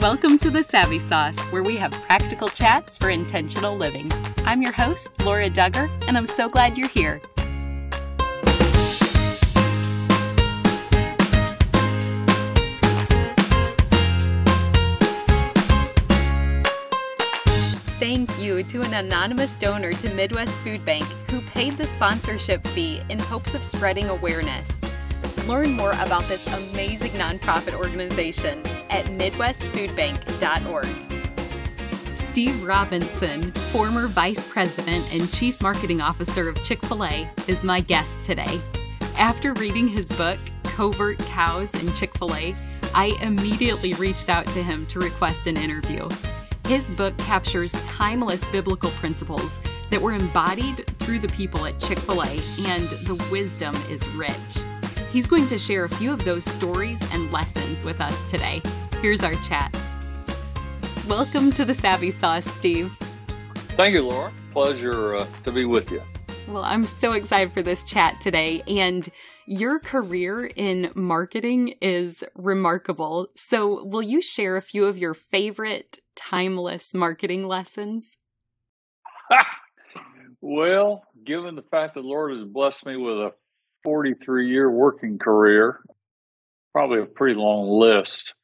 Welcome to the Savvy Sauce, where we have practical chats for intentional living. I'm your host, Laura Dugger, and I'm so glad you're here. Thank you to an anonymous donor to Midwest Food Bank who paid the sponsorship fee in hopes of spreading awareness. Learn more about this amazing nonprofit organization at MidwestFoodBank.org. Steve Robinson, former Vice President and Chief Marketing Officer of Chick fil A, is my guest today. After reading his book, Covert Cows and Chick fil A, I immediately reached out to him to request an interview. His book captures timeless biblical principles that were embodied through the people at Chick fil A, and the wisdom is rich. He's going to share a few of those stories and lessons with us today. Here's our chat. Welcome to the Savvy Sauce, Steve. Thank you, Laura. Pleasure uh, to be with you. Well, I'm so excited for this chat today. And your career in marketing is remarkable. So, will you share a few of your favorite timeless marketing lessons? well, given the fact that Lord has blessed me with a 43 year working career, probably a pretty long list.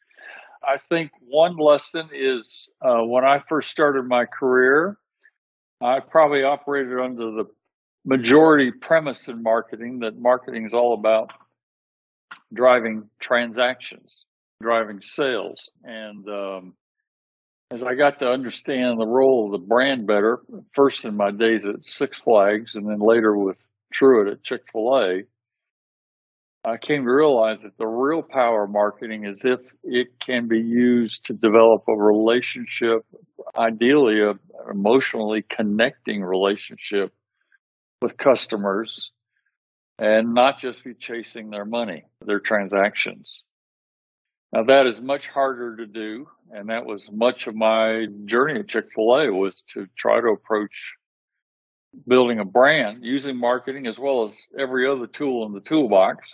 I think one lesson is uh, when I first started my career, I probably operated under the majority premise in marketing that marketing is all about driving transactions, driving sales. And um, as I got to understand the role of the brand better, first in my days at Six Flags and then later with Truett at Chick fil A, I came to realize that the real power of marketing is if it can be used to develop a relationship, ideally an emotionally connecting relationship with customers and not just be chasing their money, their transactions. Now that is much harder to do. And that was much of my journey at Chick-fil-A was to try to approach building a brand using marketing as well as every other tool in the toolbox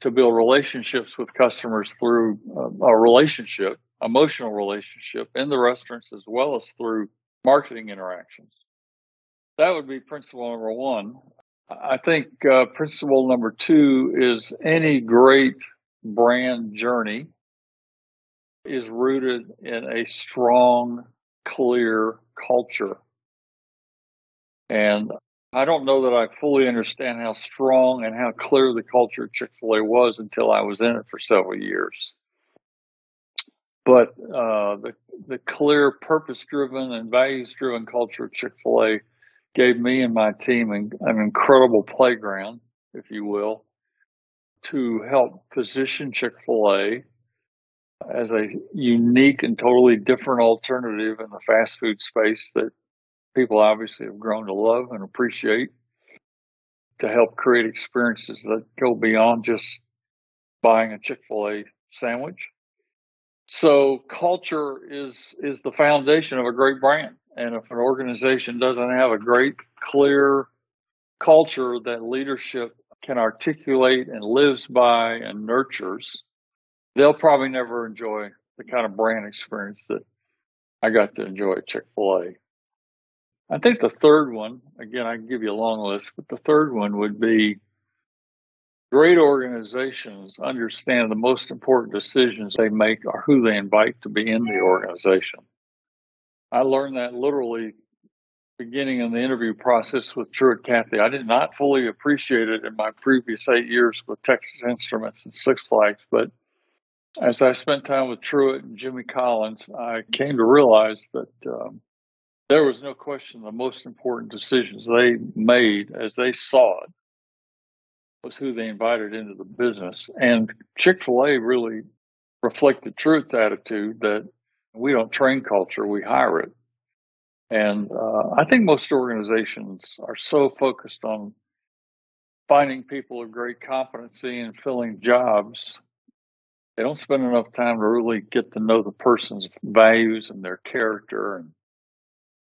to build relationships with customers through uh, a relationship, emotional relationship in the restaurants as well as through marketing interactions. That would be principle number one. I think uh, principle number two is any great brand journey is rooted in a strong, clear culture. And I don't know that I fully understand how strong and how clear the culture of Chick fil A was until I was in it for several years. But uh, the, the clear, purpose driven, and values driven culture of Chick fil A gave me and my team an, an incredible playground, if you will, to help position Chick fil A as a unique and totally different alternative in the fast food space that people obviously have grown to love and appreciate to help create experiences that go beyond just buying a Chick-fil-A sandwich. So culture is is the foundation of a great brand. And if an organization doesn't have a great clear culture that leadership can articulate and lives by and nurtures, they'll probably never enjoy the kind of brand experience that I got to enjoy at Chick fil A. I think the third one, again, I can give you a long list, but the third one would be great organizations understand the most important decisions they make are who they invite to be in the organization. I learned that literally beginning in the interview process with Truett Cathy. I did not fully appreciate it in my previous eight years with Texas Instruments and Six Flags, but as I spent time with Truett and Jimmy Collins, I came to realize that um, there was no question the most important decisions they made as they saw it was who they invited into the business. And Chick fil A really reflected Truett's attitude that we don't train culture, we hire it. And uh, I think most organizations are so focused on finding people of great competency and filling jobs they don't spend enough time to really get to know the person's values and their character and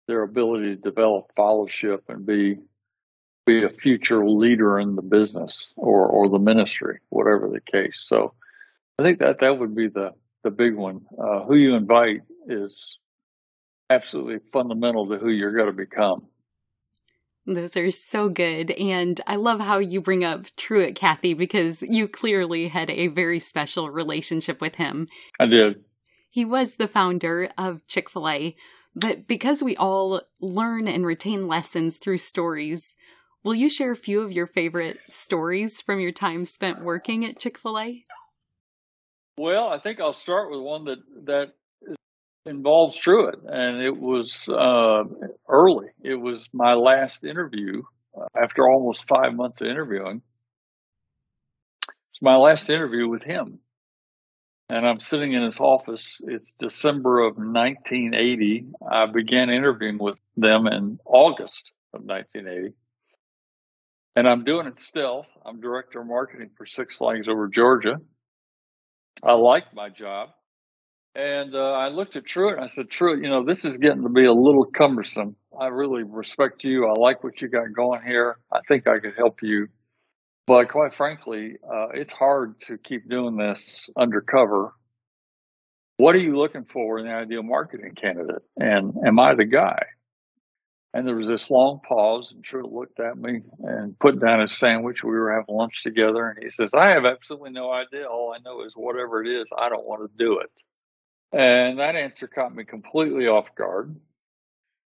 their ability to develop fellowship and be be a future leader in the business or or the ministry, whatever the case. So I think that that would be the the big one. Uh, who you invite is absolutely fundamental to who you're going to become. Those are so good. And I love how you bring up Truett Cathy, because you clearly had a very special relationship with him. I did. He was the founder of Chick fil A, but because we all learn and retain lessons through stories, will you share a few of your favorite stories from your time spent working at Chick fil A? Well, I think I'll start with one that, that involves Truett, and it was uh, early. It was my last interview uh, after almost five months of interviewing. It's my last interview with him, and I'm sitting in his office. It's December of 1980. I began interviewing with them in August of 1980. And I'm doing it stealth. I'm director of marketing for Six Flags over Georgia. I like my job. And uh, I looked at Truett and I said, Truett, you know, this is getting to be a little cumbersome. I really respect you. I like what you got going here. I think I could help you. But quite frankly, uh, it's hard to keep doing this undercover. What are you looking for in the ideal marketing candidate? And am I the guy? And there was this long pause, and Truett looked at me and put down his sandwich. We were having lunch together, and he says, I have absolutely no idea. All I know is whatever it is, I don't want to do it. And that answer caught me completely off guard.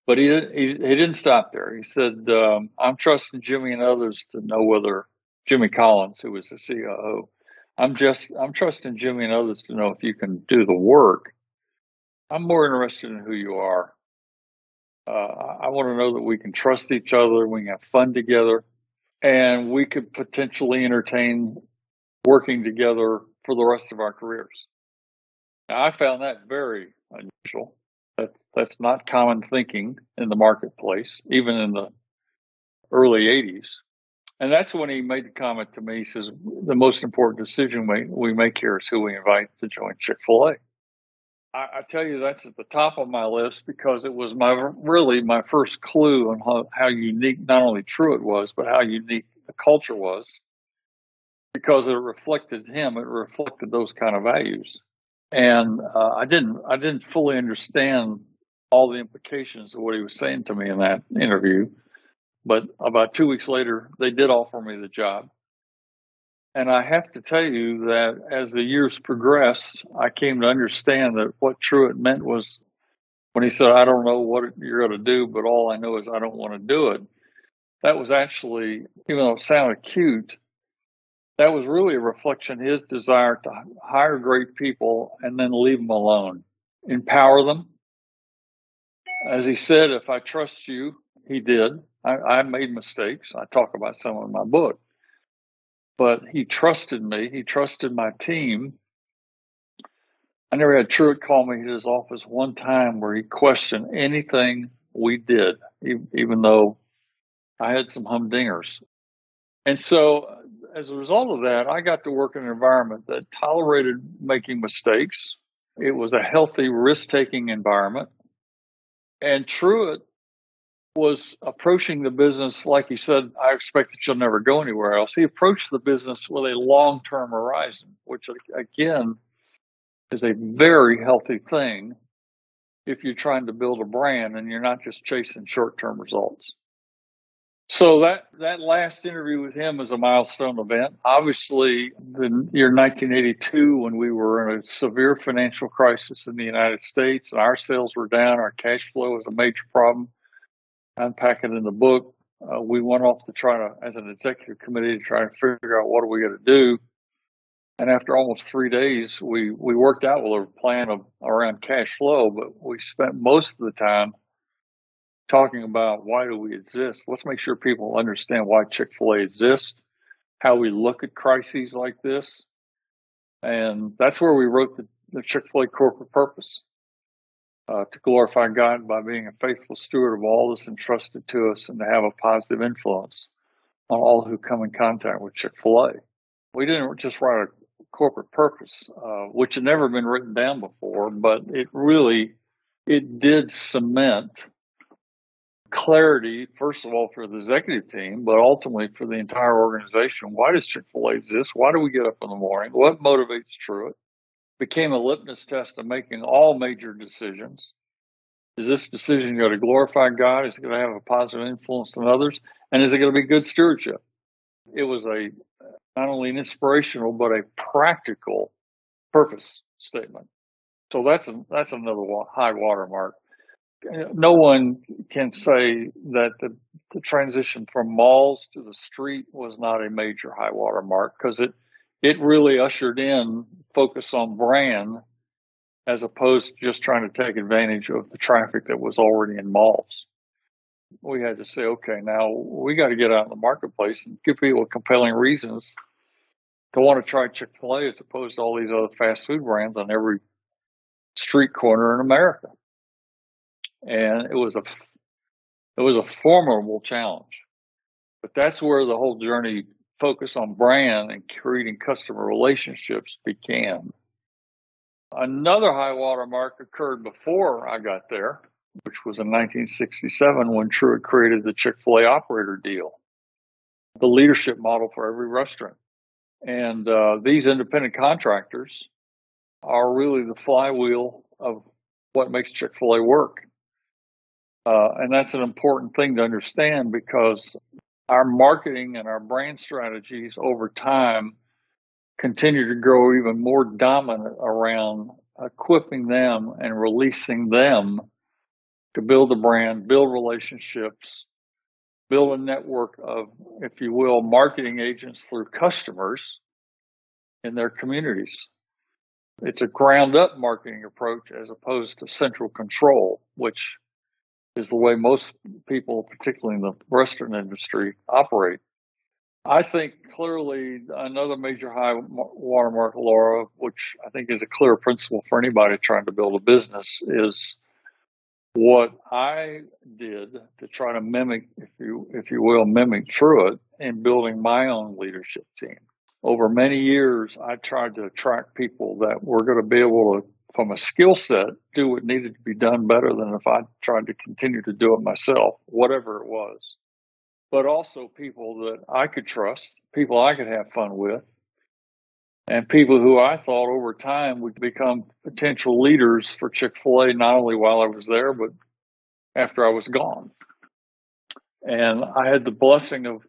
But he, he, he didn't stop there. He said, um, I'm trusting Jimmy and others to know whether Jimmy Collins, who was the COO, I'm just, I'm trusting Jimmy and others to know if you can do the work. I'm more interested in who you are. Uh, I want to know that we can trust each other, we can have fun together, and we could potentially entertain working together for the rest of our careers. Now, I found that very unusual. That that's not common thinking in the marketplace, even in the early '80s. And that's when he made the comment to me. He says, "The most important decision we, we make here is who we invite to join Chick Fil A." I, I tell you, that's at the top of my list because it was my really my first clue on how, how unique not only Truett was, but how unique the culture was. Because it reflected him, it reflected those kind of values and uh, I didn't I didn't fully understand all the implications of what he was saying to me in that interview. But about two weeks later, they did offer me the job. And I have to tell you that as the years progressed, I came to understand that what Truett meant was when he said, I don't know what you're going to do, but all I know is I don't want to do it. That was actually, even though it sounded cute, that was really a reflection of his desire to hire great people and then leave them alone, empower them. As he said, if I trust you, he did. I, I made mistakes. I talk about some in my book, but he trusted me. He trusted my team. I never had Truett call me to his office one time where he questioned anything we did, even though I had some humdingers. And so uh, as a result of that, I got to work in an environment that tolerated making mistakes. It was a healthy risk taking environment. And Truett was approaching the business like he said, I expect that you'll never go anywhere else. He approached the business with a long term horizon, which again is a very healthy thing if you're trying to build a brand and you're not just chasing short term results. So that, that last interview with him was a milestone event. Obviously, the year 1982, when we were in a severe financial crisis in the United States and our sales were down, our cash flow was a major problem. Unpack it in the book. Uh, we went off to try to, as an executive committee, to try to figure out what are we going to do. And after almost three days, we, we worked out with a plan of around cash flow, but we spent most of the time talking about why do we exist, let's make sure people understand why Chick fil A exists, how we look at crises like this. And that's where we wrote the, the Chick fil A corporate purpose uh, to glorify God by being a faithful steward of all that's entrusted to us and to have a positive influence on all who come in contact with Chick fil A. We didn't just write a corporate purpose, uh, which had never been written down before, but it really it did cement clarity, first of all, for the executive team, but ultimately for the entire organization. Why does Chick fil A exist? Why do we get up in the morning? What motivates Truett? Became a litmus test of making all major decisions. Is this decision going to glorify God? Is it going to have a positive influence on others? And is it going to be good stewardship? It was a not only an inspirational but a practical purpose statement. So that's a, that's another high watermark. No one can say that the, the transition from malls to the street was not a major high watermark because it it really ushered in focus on brand as opposed to just trying to take advantage of the traffic that was already in malls. We had to say, okay, now we got to get out in the marketplace and give people compelling reasons to want to try Chick fil A as opposed to all these other fast food brands on every street corner in America. And it was a it was a formidable challenge. But that's where the whole journey focus on brand and creating customer relationships began. Another high water mark occurred before I got there, which was in 1967 when Truett created the Chick fil A operator deal, the leadership model for every restaurant. And uh, these independent contractors are really the flywheel of what makes Chick fil A work. Uh, and that's an important thing to understand because our marketing and our brand strategies over time continue to grow even more dominant around equipping them and releasing them to build a brand, build relationships, build a network of, if you will, marketing agents through customers in their communities. It's a ground up marketing approach as opposed to central control, which is the way most people, particularly in the restaurant industry, operate. I think clearly another major high watermark, Laura, which I think is a clear principle for anybody trying to build a business, is what I did to try to mimic, if you if you will, mimic Truett in building my own leadership team. Over many years, I tried to attract people that were going to be able to from a skill set, do what needed to be done better than if I tried to continue to do it myself, whatever it was. But also people that I could trust, people I could have fun with, and people who I thought over time would become potential leaders for Chick fil A, not only while I was there, but after I was gone. And I had the blessing of,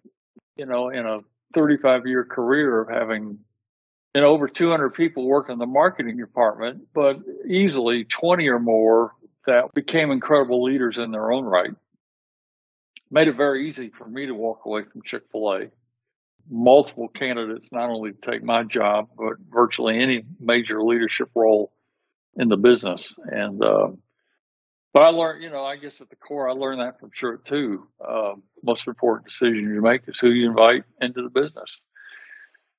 you know, in a 35 year career of having and over 200 people work in the marketing department, but easily 20 or more that became incredible leaders in their own right. Made it very easy for me to walk away from Chick fil A. Multiple candidates not only to take my job, but virtually any major leadership role in the business. And, uh, but I learned, you know, I guess at the core, I learned that from Truett too. Uh, most important decision you make is who you invite into the business.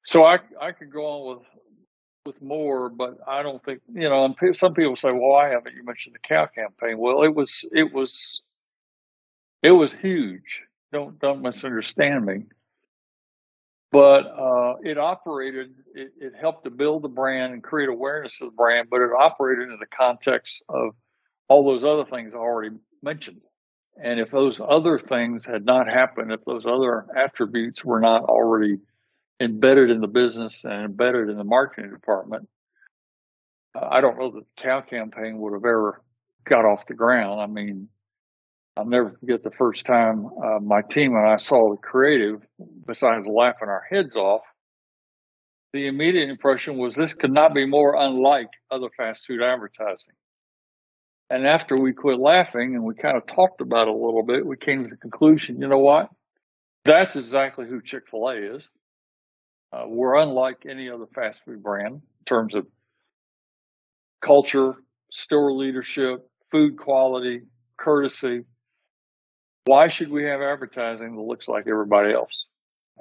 So I I could go on with with more, but I don't think you know. Some people say, "Well, why haven't you mentioned the cow campaign?" Well, it was it was it was huge. Don't don't misunderstand me. But uh, it operated. It, it helped to build the brand and create awareness of the brand, but it operated in the context of all those other things I already mentioned. And if those other things had not happened, if those other attributes were not already embedded in the business and embedded in the marketing department. Uh, I don't know that the cow campaign would have ever got off the ground. I mean, I'll never forget the first time uh, my team and I saw the creative, besides laughing our heads off, the immediate impression was this could not be more unlike other fast food advertising. And after we quit laughing and we kind of talked about it a little bit, we came to the conclusion, you know what? That's exactly who Chick fil A is. Uh, we're unlike any other fast food brand in terms of culture, store leadership, food quality, courtesy. Why should we have advertising that looks like everybody else?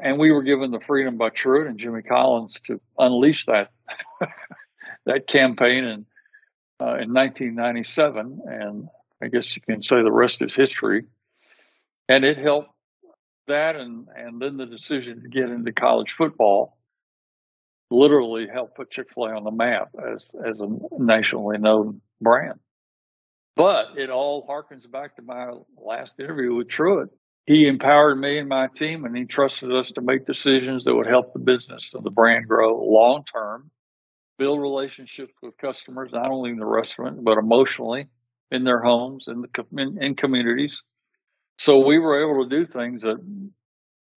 And we were given the freedom by Truett and Jimmy Collins to unleash that that campaign in uh, in 1997, and I guess you can say the rest is history. And it helped that and, and then the decision to get into college football literally helped put Chick-fil-A on the map as, as a nationally known brand. But it all harkens back to my last interview with Truett. He empowered me and my team and he trusted us to make decisions that would help the business of the brand grow long term build relationships with customers, not only in the restaurant, but emotionally in their homes and in, in communities. So we were able to do things that,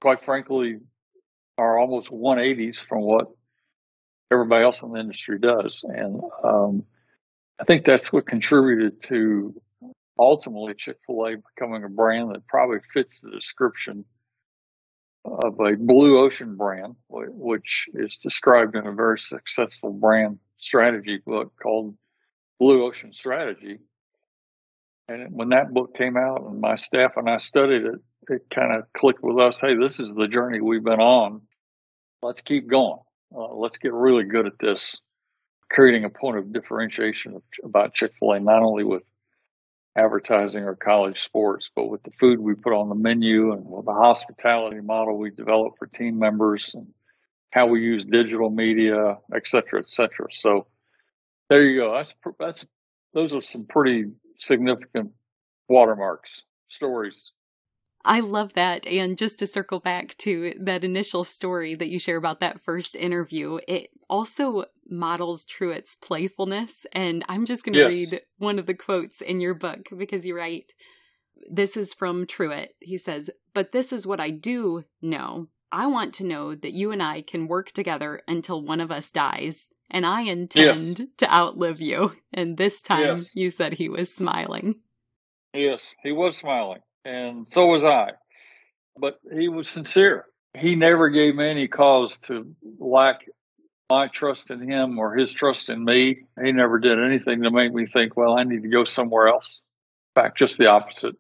quite frankly, are almost 180s from what everybody else in the industry does. And um, I think that's what contributed to ultimately Chick fil A becoming a brand that probably fits the description of a blue ocean brand, which is described in a very successful brand strategy book called Blue Ocean Strategy. And when that book came out and my staff and I studied it, it kind of clicked with us. Hey, this is the journey we've been on. Let's keep going. Uh, let's get really good at this, creating a point of differentiation about Chick fil A, not only with advertising or college sports, but with the food we put on the menu and with the hospitality model we develop for team members and how we use digital media, et cetera, et cetera. So there you go. That's, that's, those are some pretty significant watermarks, stories I love that. And just to circle back to that initial story that you share about that first interview, it also models Truett's playfulness. And I'm just going to yes. read one of the quotes in your book because you write, this is from Truett. He says, But this is what I do know. I want to know that you and I can work together until one of us dies. And I intend yes. to outlive you. And this time yes. you said he was smiling. Yes, he was smiling and so was I. But he was sincere. He never gave me any cause to lack my trust in him or his trust in me. He never did anything to make me think, well, I need to go somewhere else. In fact, just the opposite.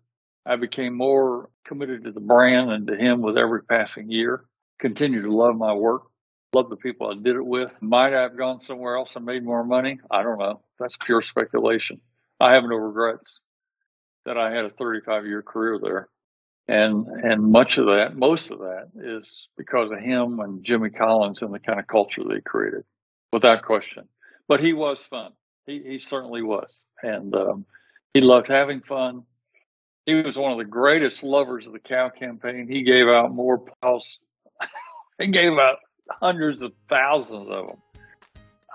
I became more committed to the brand and to him with every passing year. Continue to love my work, love the people I did it with. Might I have gone somewhere else and made more money? I don't know. That's pure speculation. I have no regrets that I had a 35 year career there. And, and much of that, most of that is because of him and Jimmy Collins and the kind of culture they created without question. But he was fun. He, he certainly was. And, um, he loved having fun. He was one of the greatest lovers of the cow campaign. He gave out more piles. he gave out hundreds of thousands of them.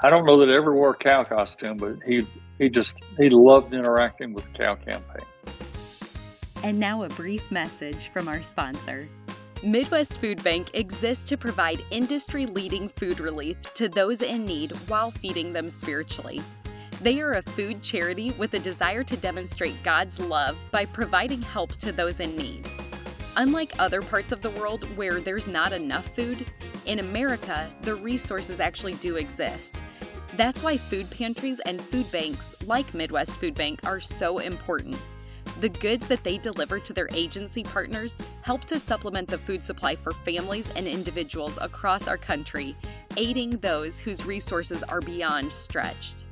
I don't know that he ever wore a cow costume, but he he just he loved interacting with the cow campaign. And now a brief message from our sponsor. Midwest Food Bank exists to provide industry leading food relief to those in need while feeding them spiritually. They are a food charity with a desire to demonstrate God's love by providing help to those in need. Unlike other parts of the world where there's not enough food, in America, the resources actually do exist. That's why food pantries and food banks like Midwest Food Bank are so important. The goods that they deliver to their agency partners help to supplement the food supply for families and individuals across our country, aiding those whose resources are beyond stretched.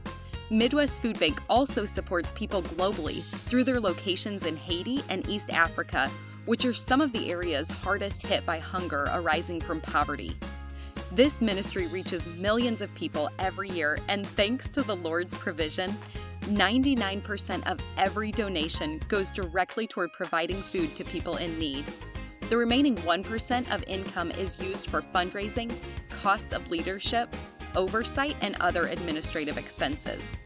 Midwest Food Bank also supports people globally through their locations in Haiti and East Africa, which are some of the areas hardest hit by hunger arising from poverty. This ministry reaches millions of people every year, and thanks to the Lord's provision, 99% of every donation goes directly toward providing food to people in need. The remaining 1% of income is used for fundraising, costs of leadership, oversight, and other administrative expenses.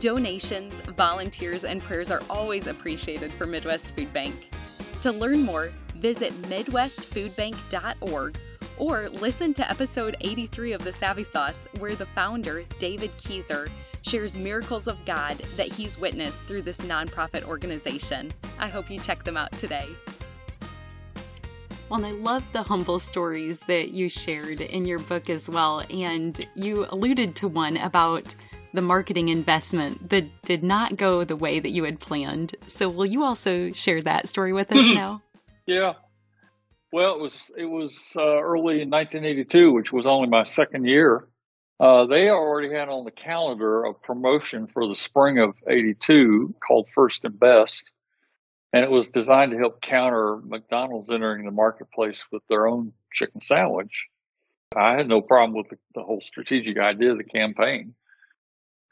Donations, volunteers, and prayers are always appreciated for Midwest Food Bank. To learn more, visit MidwestFoodBank.org or listen to episode 83 of The Savvy Sauce, where the founder, David Kieser, shares miracles of God that he's witnessed through this nonprofit organization. I hope you check them out today. Well, and I love the humble stories that you shared in your book as well. And you alluded to one about the marketing investment that did not go the way that you had planned. So, will you also share that story with us now? Yeah. Well, it was it was uh, early in 1982, which was only my second year uh, they already had on the calendar a promotion for the spring of 82 called First and Best. And it was designed to help counter McDonald's entering the marketplace with their own chicken sandwich. I had no problem with the, the whole strategic idea of the campaign.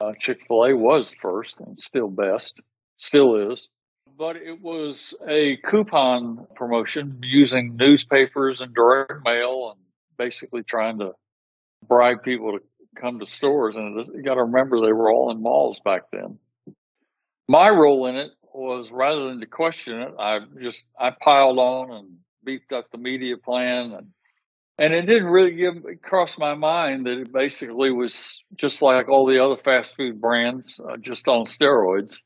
Uh, Chick fil A was first and still best, still is. But it was a coupon promotion using newspapers and direct mail and basically trying to bribe people to come to stores, and you got to remember they were all in malls back then. My role in it was rather than to question it, I just I piled on and beefed up the media plan and and it didn't really give cross my mind that it basically was just like all the other fast food brands, uh, just on steroids.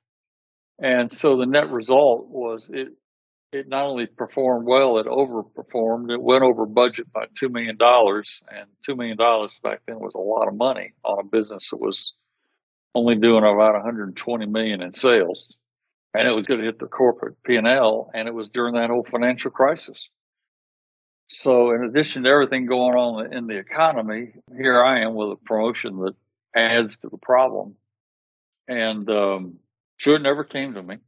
And so the net result was it it not only performed well, it overperformed. It went over budget by two million dollars, and two million dollars back then was a lot of money on a business that was only doing about 120 million in sales, and it was going to hit the corporate P and L, and it was during that whole financial crisis. So, in addition to everything going on in the economy, here I am with a promotion that adds to the problem, and um, sure, it never came to me.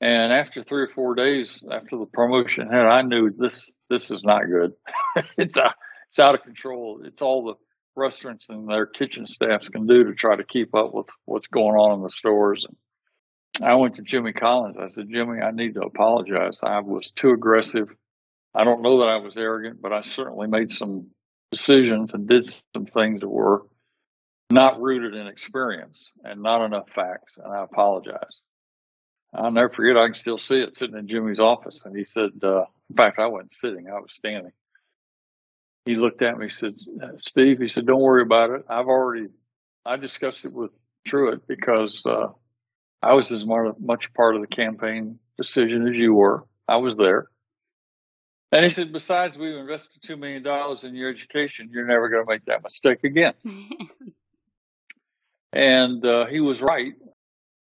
And after three or four days after the promotion had, I knew this this is not good. it's a, it's out of control. It's all the restaurants and their kitchen staffs can do to try to keep up with what's going on in the stores. And I went to Jimmy Collins. I said, Jimmy, I need to apologize. I was too aggressive. I don't know that I was arrogant, but I certainly made some decisions and did some things that were not rooted in experience and not enough facts. And I apologize. I'll never forget. I can still see it sitting in Jimmy's office. And he said, uh, in fact, I wasn't sitting, I was standing. He looked at me, said, Steve, he said, don't worry about it. I've already, I discussed it with Truett because, uh, I was as much part of the campaign decision as you were. I was there. And he said, besides, we've invested $2 million in your education. You're never going to make that mistake again. and uh, he was right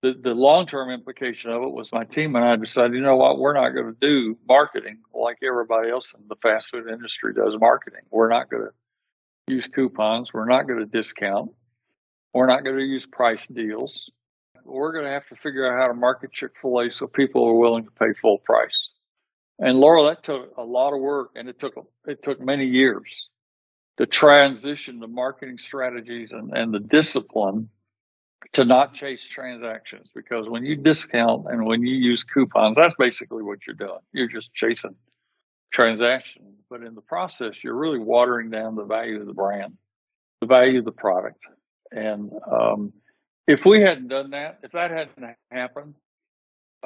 the, the long term implication of it was my team and I decided, you know what, we're not going to do marketing like everybody else in the fast food industry does marketing. We're not going to use coupons. We're not going to discount. We're not going to use price deals. We're going to have to figure out how to market Chick fil A so people are willing to pay full price. And Laura, that took a lot of work and it took, it took many years to transition the marketing strategies and, and the discipline to not chase transactions because when you discount and when you use coupons, that's basically what you're doing. You're just chasing transactions. But in the process, you're really watering down the value of the brand, the value of the product. And um, if we hadn't done that, if that hadn't happened,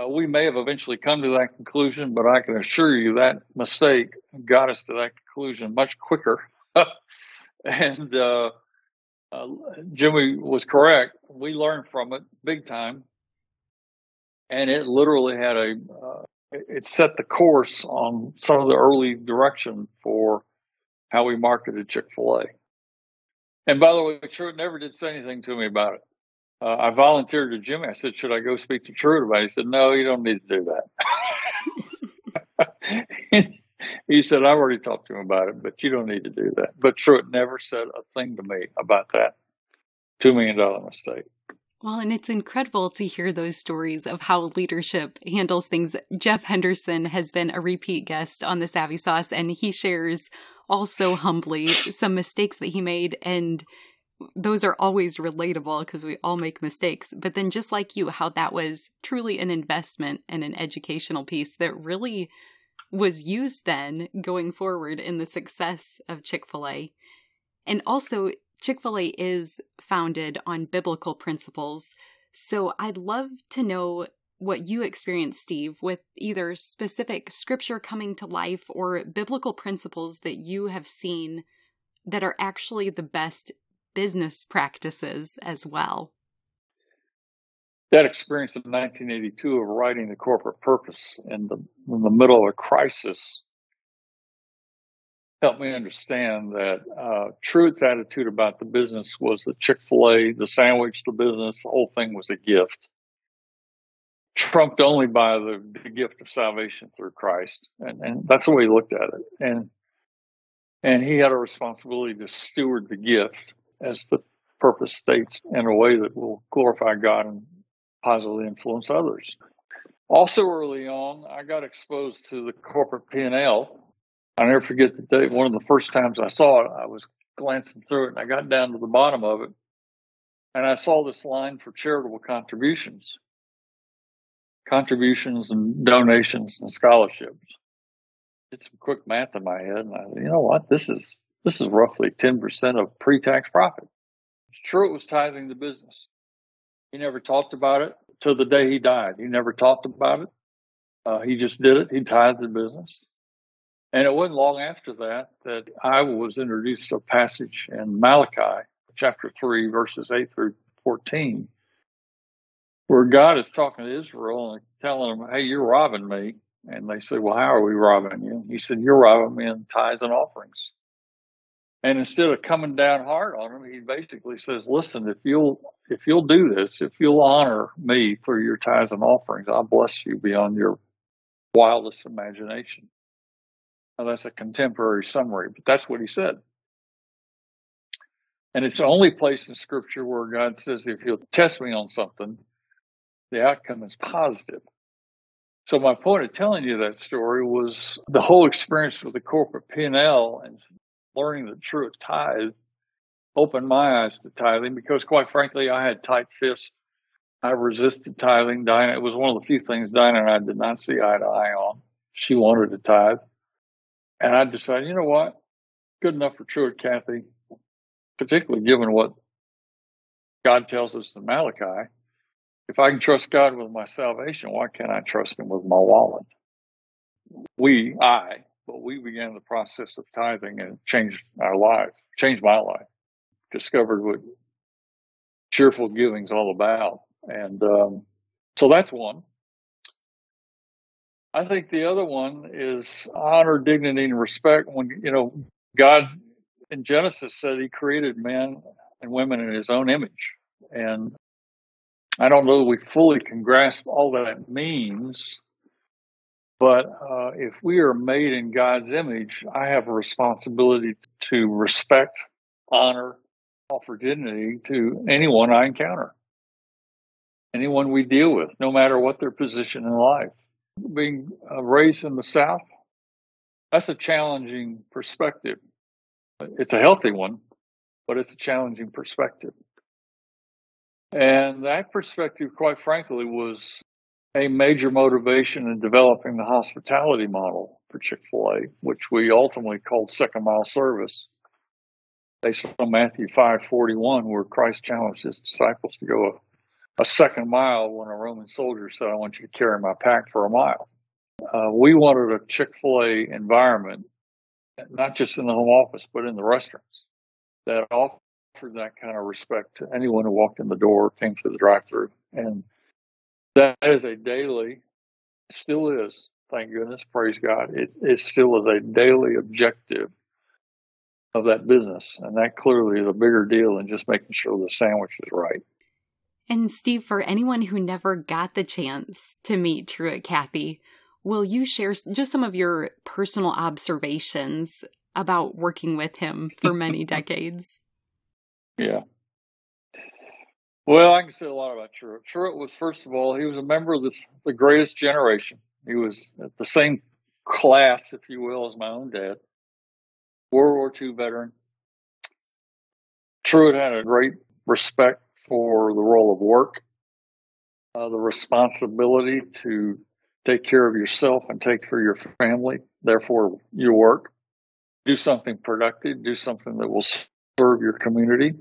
uh, we may have eventually come to that conclusion, but I can assure you that mistake got us to that conclusion much quicker. and uh, uh, Jimmy was correct. We learned from it big time, and it literally had a uh, it set the course on some of the early direction for how we marketed Chick Fil A. And by the way, Truett never did say anything to me about it. Uh, I volunteered to Jimmy. I said, "Should I go speak to Truett about it?" He said, "No, you don't need to do that." he said, I've already talked to him about it, but you don't need to do that. But Truett never said a thing to me about that $2 million mistake. Well, and it's incredible to hear those stories of how leadership handles things. Jeff Henderson has been a repeat guest on the Savvy Sauce, and he shares also humbly some mistakes that he made. And those are always relatable because we all make mistakes. But then, just like you, how that was truly an investment and an educational piece that really was used then going forward in the success of Chick fil A. And also, Chick fil A is founded on biblical principles. So I'd love to know what you experienced, Steve, with either specific scripture coming to life or biblical principles that you have seen that are actually the best business practices as well that experience in 1982 of writing the corporate purpose in the, in the middle of a crisis helped me understand that uh, Truett's attitude about the business was that Chick fil A, the sandwich, the business, the whole thing was a gift, trumped only by the, the gift of salvation through Christ. And, and that's the way he looked at it. And, and he had a responsibility to steward the gift as the purpose states in a way that will glorify God and positively influence others. Also, early on, I got exposed to the corporate P&L. I never forget the day. One of the first times I saw it, I was glancing through it, and I got down to the bottom of it, and I saw this line for charitable contributions, contributions and donations and scholarships. Did some quick math in my head, and I, said, you know what, this is this is roughly ten percent of pre-tax profit. It's true it was tithing the business. He never talked about it till the day he died. He never talked about it. Uh, he just did it. He tithed the business. And it wasn't long after that that I was introduced to a passage in Malachi, chapter 3, verses 8 through 14, where God is talking to Israel and telling them, Hey, you're robbing me. And they said, Well, how are we robbing you? He said, You're robbing me in tithes and offerings. And instead of coming down hard on him, he basically says, Listen, if you'll if you'll do this, if you'll honor me for your tithes and offerings, I'll bless you beyond your wildest imagination. Now, that's a contemporary summary, but that's what he said. And it's the only place in Scripture where God says, if you'll test me on something, the outcome is positive. So my point of telling you that story was the whole experience with the corporate P&L and learning the true tithe opened my eyes to tithing because quite frankly, I had tight fists. I resisted tithing. Dianne, it was one of the few things Dianne and I did not see eye to eye on. She wanted to tithe. And I decided, you know what? Good enough for Truett Cathy, particularly given what God tells us in Malachi. If I can trust God with my salvation, why can't I trust Him with my wallet? We, I, but we began the process of tithing and changed our life, changed my life, discovered what cheerful giving is all about. And um, so that's one. I think the other one is honor, dignity, and respect. When, you know, God in Genesis said he created men and women in his own image. And I don't know that we fully can grasp all that means, but uh, if we are made in God's image, I have a responsibility to respect, honor, offer dignity to anyone I encounter, anyone we deal with, no matter what their position in life being uh, raised in the South, that's a challenging perspective. It's a healthy one, but it's a challenging perspective. And that perspective, quite frankly, was a major motivation in developing the hospitality model for Chick fil A, which we ultimately called second mile service, based on Matthew 5:41, where Christ challenged his disciples to go a second mile when a Roman soldier said, I want you to carry my pack for a mile. Uh, we wanted a Chick fil A environment, not just in the home office, but in the restaurants, that offered that kind of respect to anyone who walked in the door, came through the drive through. And that is a daily, still is, thank goodness, praise God, it, it still is a daily objective of that business. And that clearly is a bigger deal than just making sure the sandwich is right. And Steve, for anyone who never got the chance to meet Truett Cathy, will you share just some of your personal observations about working with him for many decades? Yeah. Well, I can say a lot about Truett. Truett was, first of all, he was a member of the, the greatest generation. He was at the same class, if you will, as my own dad. World War II veteran. Truett had a great respect for the role of work, uh, the responsibility to take care of yourself and take care of your family, therefore your work. Do something productive, do something that will serve your community.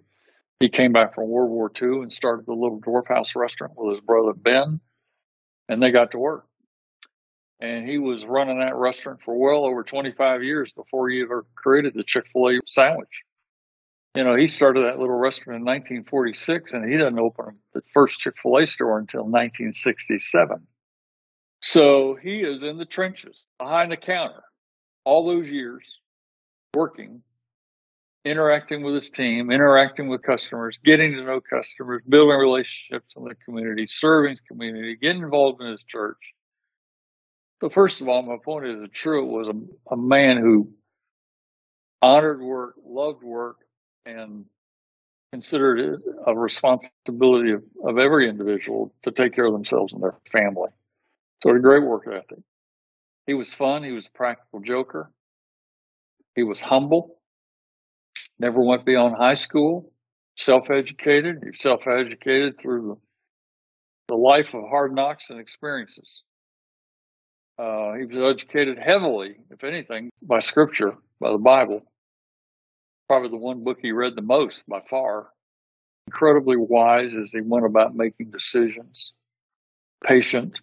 He came back from World War II and started the Little Dwarf House restaurant with his brother Ben, and they got to work. And he was running that restaurant for well over 25 years before he ever created the Chick fil A sandwich. You know, he started that little restaurant in 1946 and he didn't open the first Chick fil A store until 1967. So he is in the trenches behind the counter all those years working, interacting with his team, interacting with customers, getting to know customers, building relationships in the community, serving his community, getting involved in his church. So first of all, my point is that Truett was a, a man who honored work, loved work, and considered it a responsibility of, of every individual to take care of themselves and their family. So a great work ethic. He was fun. He was a practical joker. He was humble. Never went beyond high school. Self-educated. Self-educated through the, the life of hard knocks and experiences. Uh, he was educated heavily, if anything, by scripture, by the Bible probably the one book he read the most by far. incredibly wise as he went about making decisions, patient,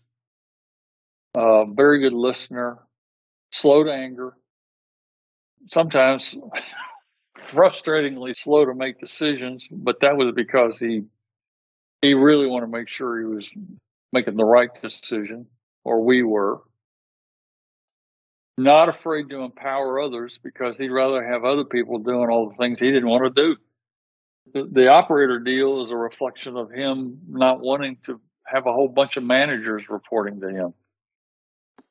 uh, very good listener, slow to anger, sometimes frustratingly slow to make decisions, but that was because he he really wanted to make sure he was making the right decision, or we were. Not afraid to empower others because he'd rather have other people doing all the things he didn't want to do. The, the operator deal is a reflection of him not wanting to have a whole bunch of managers reporting to him,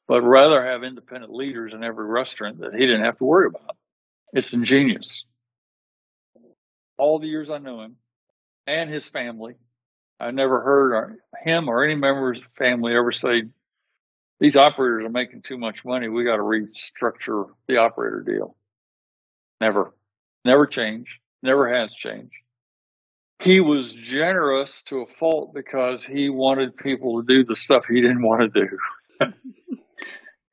but rather have independent leaders in every restaurant that he didn't have to worry about. It's ingenious. All the years I knew him and his family, I never heard him or any member of his family ever say, these operators are making too much money. We got to restructure the operator deal. Never, never changed, never has changed. He was generous to a fault because he wanted people to do the stuff he didn't want to do.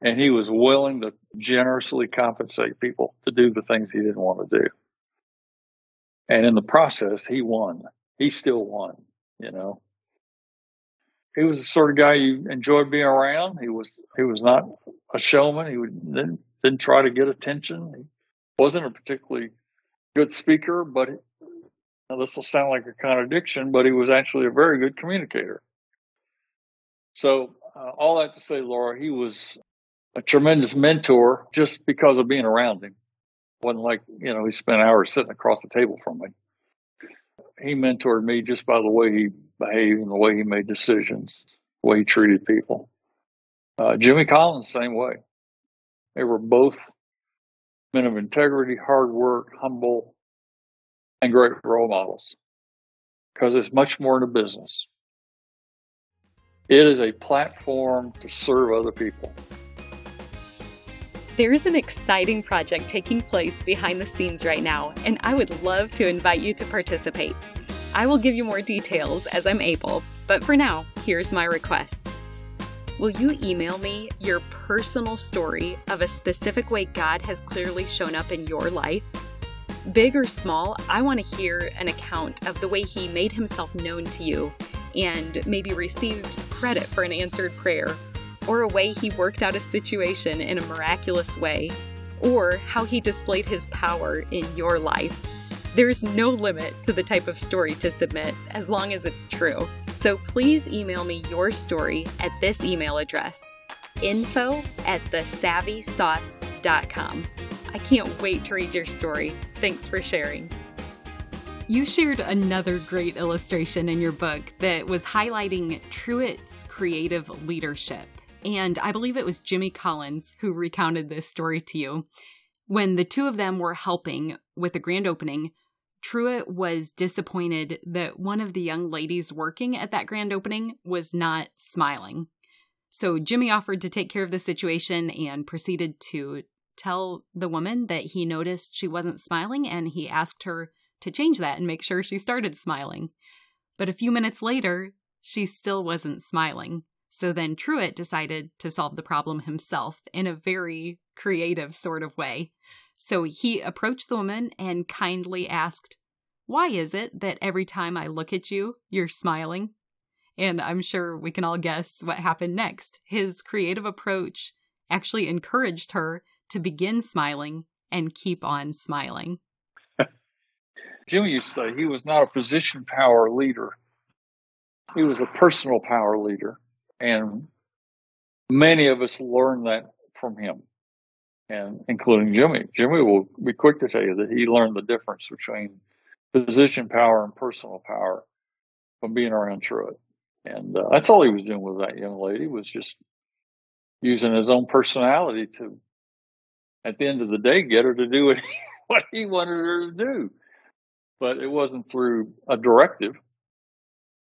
and he was willing to generously compensate people to do the things he didn't want to do. And in the process, he won. He still won you know. He was the sort of guy you enjoyed being around. He was he was not a showman. He would, didn't didn't try to get attention. He wasn't a particularly good speaker, but this will sound like a contradiction, but he was actually a very good communicator. So uh, all that to say, Laura, he was a tremendous mentor just because of being around him. Wasn't like you know he spent hours sitting across the table from me he mentored me just by the way he behaved and the way he made decisions, the way he treated people. Uh, Jimmy Collins, same way. They were both men of integrity, hard work, humble, and great role models. Because it's much more than a business. It is a platform to serve other people. There's an exciting project taking place behind the scenes right now, and I would love to invite you to participate. I will give you more details as I'm able, but for now, here's my request. Will you email me your personal story of a specific way God has clearly shown up in your life? Big or small, I want to hear an account of the way He made Himself known to you and maybe received credit for an answered prayer or a way he worked out a situation in a miraculous way, or how he displayed his power in your life. There's no limit to the type of story to submit as long as it's true. So please email me your story at this email address info at thesavvysauce.com. I can't wait to read your story. Thanks for sharing. You shared another great illustration in your book that was highlighting Truett's creative leadership. And I believe it was Jimmy Collins who recounted this story to you. When the two of them were helping with the grand opening, Truett was disappointed that one of the young ladies working at that grand opening was not smiling. So Jimmy offered to take care of the situation and proceeded to tell the woman that he noticed she wasn't smiling and he asked her to change that and make sure she started smiling. But a few minutes later, she still wasn't smiling. So then Truett decided to solve the problem himself in a very creative sort of way. So he approached the woman and kindly asked, Why is it that every time I look at you, you're smiling? And I'm sure we can all guess what happened next. His creative approach actually encouraged her to begin smiling and keep on smiling. Jimmy used to say he was not a position power leader, he was a personal power leader. And many of us learned that from him, and including Jimmy. Jimmy will be quick to tell you that he learned the difference between position power and personal power from being around Truett. And uh, that's all he was doing with that young lady was just using his own personality to, at the end of the day, get her to do what he, what he wanted her to do. But it wasn't through a directive.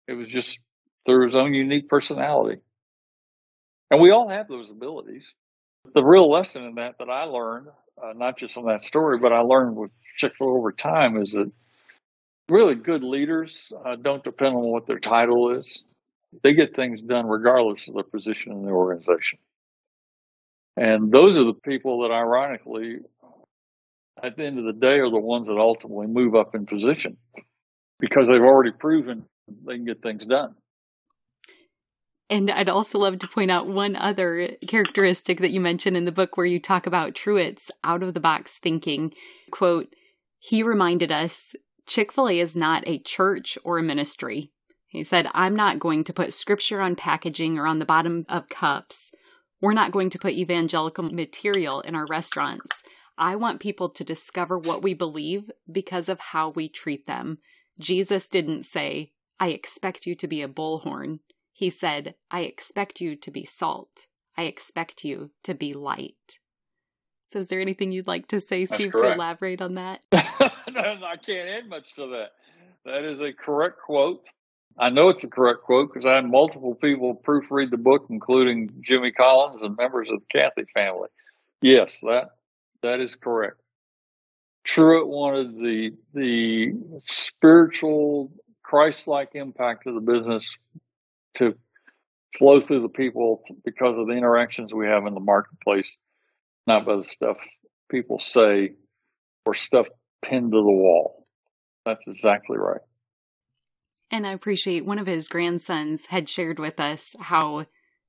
It was just through his own unique personality. And we all have those abilities. The real lesson in that that I learned, uh, not just from that story, but I learned with Chick-fil-A over time is that really good leaders uh, don't depend on what their title is. They get things done regardless of their position in the organization. And those are the people that ironically, at the end of the day, are the ones that ultimately move up in position because they've already proven they can get things done. And I'd also love to point out one other characteristic that you mention in the book where you talk about Truett's out of the box thinking. Quote, he reminded us Chick fil A is not a church or a ministry. He said, I'm not going to put scripture on packaging or on the bottom of cups. We're not going to put evangelical material in our restaurants. I want people to discover what we believe because of how we treat them. Jesus didn't say, I expect you to be a bullhorn. He said, I expect you to be salt. I expect you to be light. So, is there anything you'd like to say, Steve, to elaborate on that? I can't add much to that. That is a correct quote. I know it's a correct quote because I had multiple people proofread the book, including Jimmy Collins and members of the Cathy family. Yes, that that is correct. Truett wanted the the spiritual Christ-like impact of the business to flow through the people because of the interactions we have in the marketplace, not by the stuff people say or stuff pinned to the wall. That's exactly right. And I appreciate one of his grandsons had shared with us how,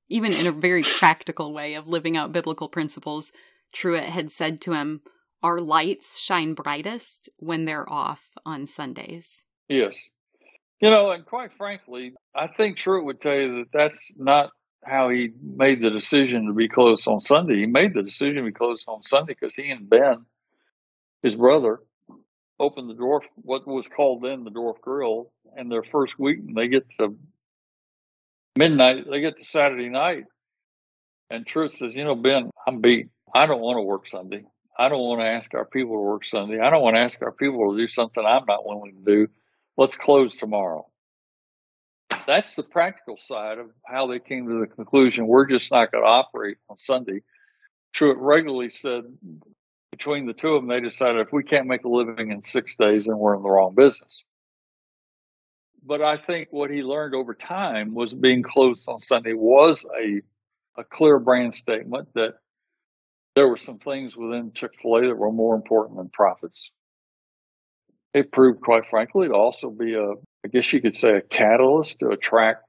even in a very practical way of living out biblical principles, Truett had said to him, Our lights shine brightest when they're off on Sundays. Yes. You know, and quite frankly, I think Truett would tell you that that's not how he made the decision to be closed on Sunday. He made the decision to be closed on Sunday because he and Ben, his brother, opened the dwarf, what was called then the Dwarf Grill, and their first week, and they get to midnight, they get to Saturday night, and Truett says, "You know, Ben, I'm beat. I don't want to work Sunday. I don't want to ask our people to work Sunday. I don't want to ask our people to do something I'm not willing to do. Let's close tomorrow." That's the practical side of how they came to the conclusion we're just not going to operate on Sunday. Truett regularly said between the two of them, they decided if we can't make a living in six days, then we're in the wrong business. But I think what he learned over time was being closed on Sunday was a, a clear brand statement that there were some things within Chick fil A that were more important than profits. It proved, quite frankly, to also be a, I guess you could say, a catalyst to attract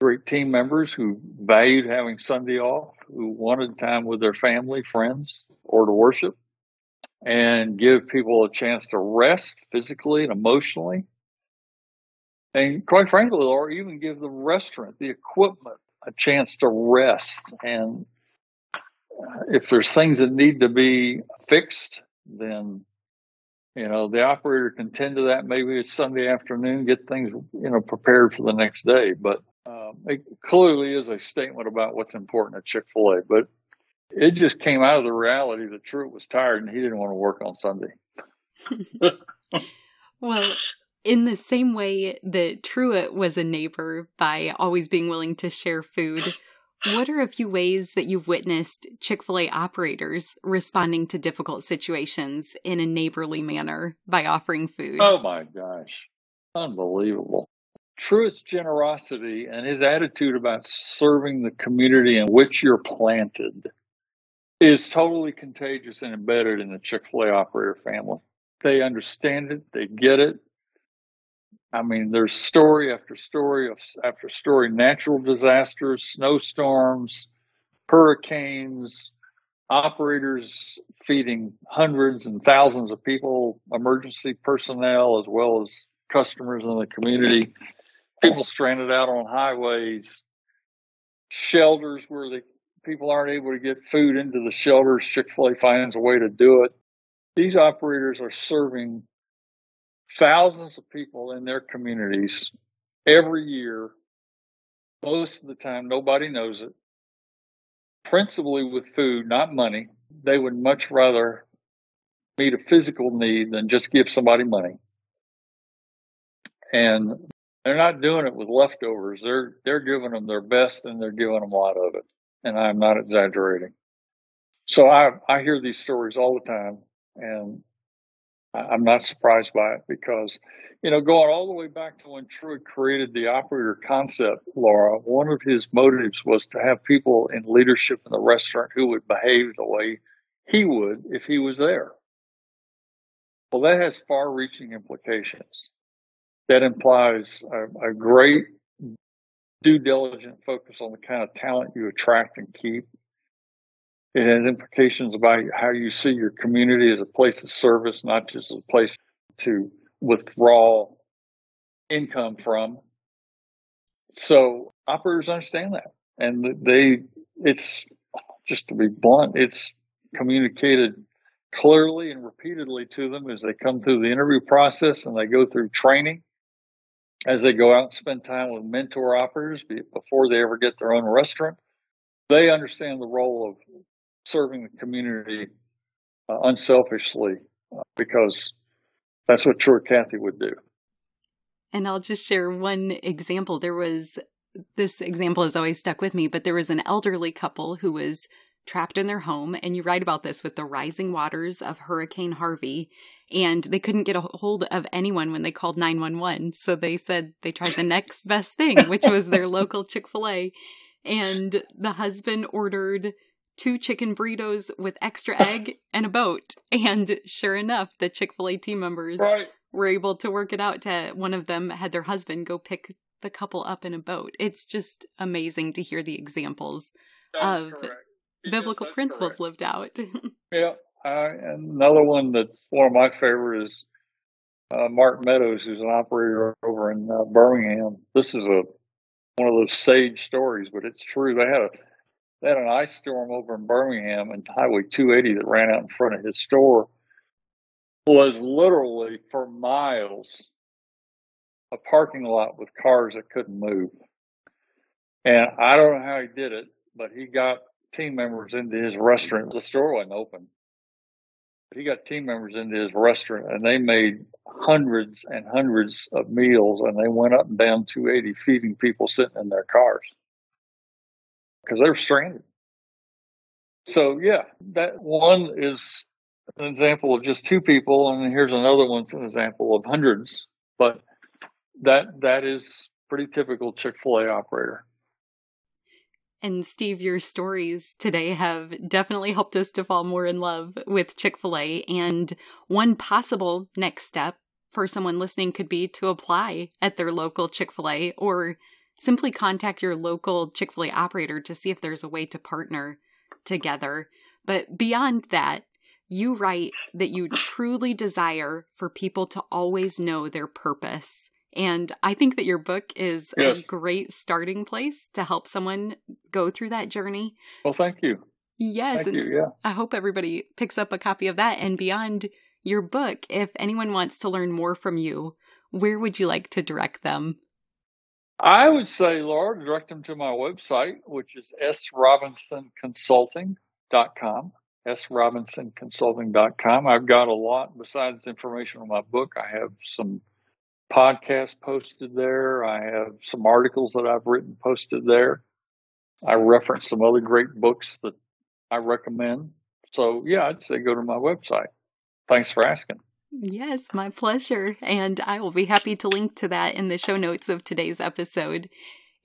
great team members who valued having Sunday off, who wanted time with their family, friends, or to worship, and give people a chance to rest physically and emotionally. And quite frankly, or even give the restaurant, the equipment, a chance to rest. And if there's things that need to be fixed, then you know the operator can tend to that. Maybe it's Sunday afternoon, get things you know prepared for the next day. But um, it clearly is a statement about what's important at Chick Fil A. But it just came out of the reality that Truett was tired and he didn't want to work on Sunday. well, in the same way that Truett was a neighbor by always being willing to share food, what are a few ways that you've witnessed Chick fil A operators responding to difficult situations in a neighborly manner by offering food? Oh my gosh. Unbelievable. Truett's generosity and his attitude about serving the community in which you're planted is totally contagious and embedded in the Chick fil A operator family. They understand it, they get it. I mean, there's story after story of, after story, natural disasters, snowstorms, hurricanes, operators feeding hundreds and thousands of people, emergency personnel, as well as customers in the community, people stranded out on highways, shelters where the people aren't able to get food into the shelters, Chick fil A finds a way to do it. These operators are serving thousands of people in their communities every year. Most of the time, nobody knows it. Principally with food, not money. They would much rather meet a physical need than just give somebody money. And they're not doing it with leftovers. They're they're giving them their best and they're giving them a lot of it and I'm not exaggerating. So I I hear these stories all the time, and I'm not surprised by it because, you know, going all the way back to when Truett created the operator concept, Laura, one of his motives was to have people in leadership in the restaurant who would behave the way he would if he was there. Well, that has far reaching implications. That implies a, a great due diligent focus on the kind of talent you attract and keep. It has implications about how you see your community as a place of service, not just a place to withdraw income from. So operators understand that. And they, it's just to be blunt, it's communicated clearly and repeatedly to them as they come through the interview process and they go through training as they go out and spend time with mentor operators before they ever get their own restaurant. They understand the role of serving the community uh, unselfishly uh, because that's what Truett Cathy would do. And I'll just share one example. There was this example has always stuck with me, but there was an elderly couple who was trapped in their home. And you write about this with the rising waters of Hurricane Harvey. And they couldn't get a hold of anyone when they called 911. So they said they tried the next best thing, which was their local Chick fil A. And the husband ordered two chicken burritos with extra egg and a boat. And sure enough, the Chick fil A team members right. were able to work it out to one of them had their husband go pick the couple up in a boat. It's just amazing to hear the examples That's of biblical yes, principles correct. lived out. yeah. Uh, another one that's one of my favorites is uh, Mark Meadows, who's an operator over in uh, Birmingham. This is a one of those sage stories, but it's true. They had a they had an ice storm over in Birmingham, and Highway 280 that ran out in front of his store was literally for miles a parking lot with cars that couldn't move. And I don't know how he did it, but he got team members into his restaurant. The store wasn't open. He got team members into his restaurant and they made hundreds and hundreds of meals and they went up and down 280 feeding people sitting in their cars because they're stranded. So yeah, that one is an example of just two people, and here's another one's an example of hundreds. But that that is pretty typical Chick Fil A operator. And Steve, your stories today have definitely helped us to fall more in love with Chick fil A. And one possible next step for someone listening could be to apply at their local Chick fil A or simply contact your local Chick fil A operator to see if there's a way to partner together. But beyond that, you write that you truly desire for people to always know their purpose and I think that your book is yes. a great starting place to help someone go through that journey. Well, thank you. Yes. Thank you, yeah. I hope everybody picks up a copy of that. And beyond your book, if anyone wants to learn more from you, where would you like to direct them? I would say, Laura, direct them to my website, which is srobinson.consulting.com. srobinson.consulting.com. I've got a lot besides information on my book. I have some podcasts posted there. I have some articles that I've written posted there. I reference some other great books that I recommend. So, yeah, I'd say go to my website. Thanks for asking. Yes, my pleasure. And I will be happy to link to that in the show notes of today's episode.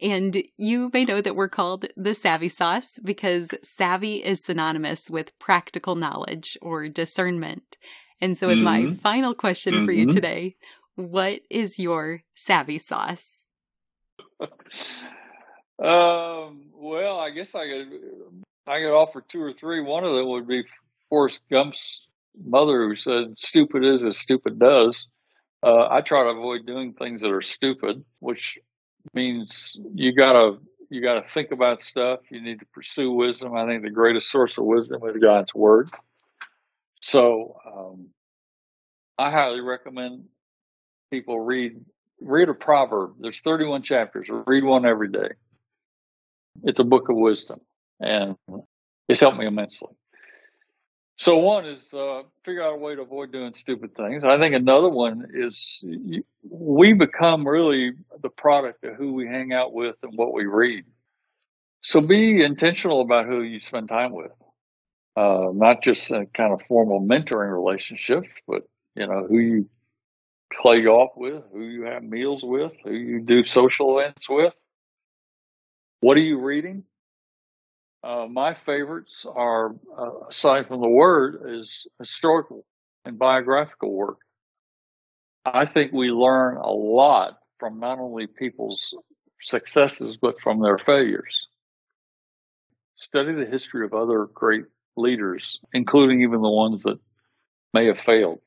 And you may know that we're called the Savvy Sauce because savvy is synonymous with practical knowledge or discernment. And so, as mm-hmm. my final question mm-hmm. for you mm-hmm. today, what is your savvy sauce? um, well, I guess I could I could offer two or three. One of them would be Forrest Gump's mother, who said, "Stupid is as stupid does." Uh, I try to avoid doing things that are stupid, which means you gotta you gotta think about stuff. You need to pursue wisdom. I think the greatest source of wisdom is God's word. So um, I highly recommend people read read a proverb. There's 31 chapters. Read one every day. It's a book of wisdom, and it's helped me immensely. So one is uh, figure out a way to avoid doing stupid things. I think another one is we become really the product of who we hang out with and what we read. So be intentional about who you spend time with, uh, not just a kind of formal mentoring relationships, but you know who you play golf with, who you have meals with, who you do social events with. What are you reading? Uh, my favorites are, uh, aside from the word, is historical and biographical work. I think we learn a lot from not only people's successes, but from their failures. Study the history of other great leaders, including even the ones that may have failed.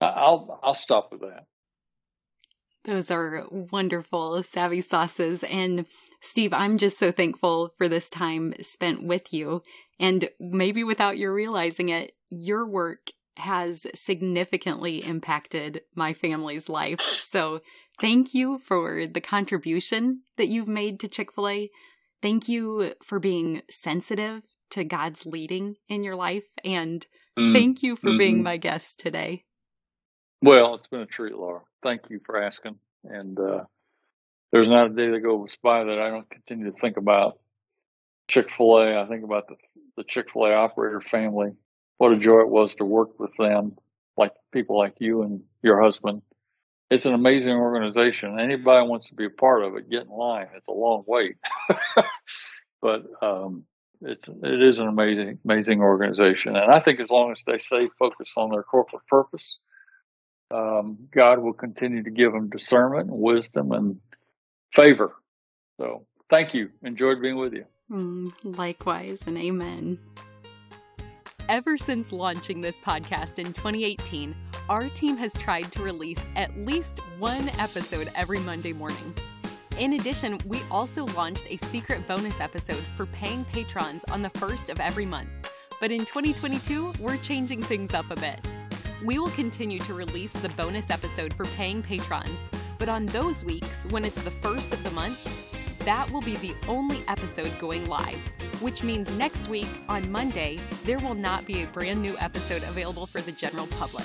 I'll I'll stop with that. Those are wonderful savvy sauces. And Steve, I'm just so thankful for this time spent with you. And maybe without your realizing it, your work has significantly impacted my family's life. So thank you for the contribution that you've made to Chick fil A. Thank you for being sensitive to God's leading in your life. And mm. thank you for mm-hmm. being my guest today. Well, it's been a treat, Laura. Thank you for asking. And uh, there's not a day that goes by that I don't continue to think about Chick fil A. I think about the, the Chick fil A operator family. What a joy it was to work with them, like people like you and your husband. It's an amazing organization. Anybody wants to be a part of it, get in line. It's a long wait. but um, it's it is an amazing amazing organization, and I think as long as they stay focused on their corporate purpose, um, God will continue to give them discernment, and wisdom, and favor. So, thank you. Enjoyed being with you. Mm, likewise, and amen. Ever since launching this podcast in 2018, our team has tried to release at least one episode every Monday morning. In addition, we also launched a secret bonus episode for paying patrons on the first of every month. But in 2022, we're changing things up a bit. We will continue to release the bonus episode for paying patrons, but on those weeks, when it's the first of the month, that will be the only episode going live, which means next week, on Monday, there will not be a brand new episode available for the general public.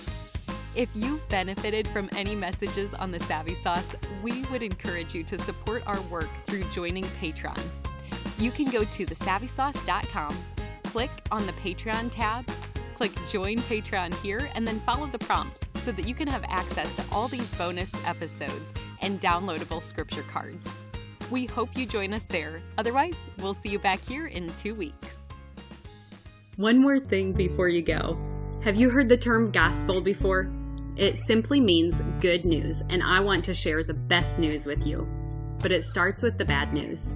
If you've benefited from any messages on the Savvy Sauce, we would encourage you to support our work through joining Patreon. You can go to thesavvysauce.com, click on the Patreon tab, click Join Patreon here, and then follow the prompts so that you can have access to all these bonus episodes and downloadable scripture cards. We hope you join us there. Otherwise, we'll see you back here in two weeks. One more thing before you go. Have you heard the term gospel before? It simply means good news, and I want to share the best news with you. But it starts with the bad news.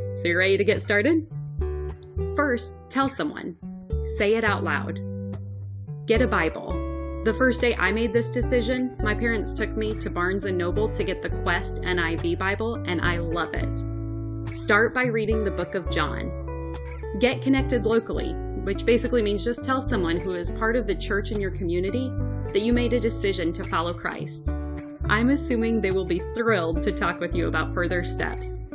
So, you're ready to get started? First, tell someone. Say it out loud. Get a Bible. The first day I made this decision, my parents took me to Barnes & Noble to get the Quest NIV Bible, and I love it. Start by reading the book of John. Get connected locally, which basically means just tell someone who is part of the church in your community that you made a decision to follow Christ. I'm assuming they will be thrilled to talk with you about further steps.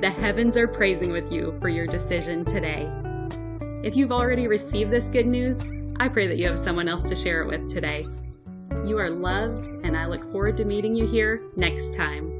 The heavens are praising with you for your decision today. If you've already received this good news, I pray that you have someone else to share it with today. You are loved, and I look forward to meeting you here next time.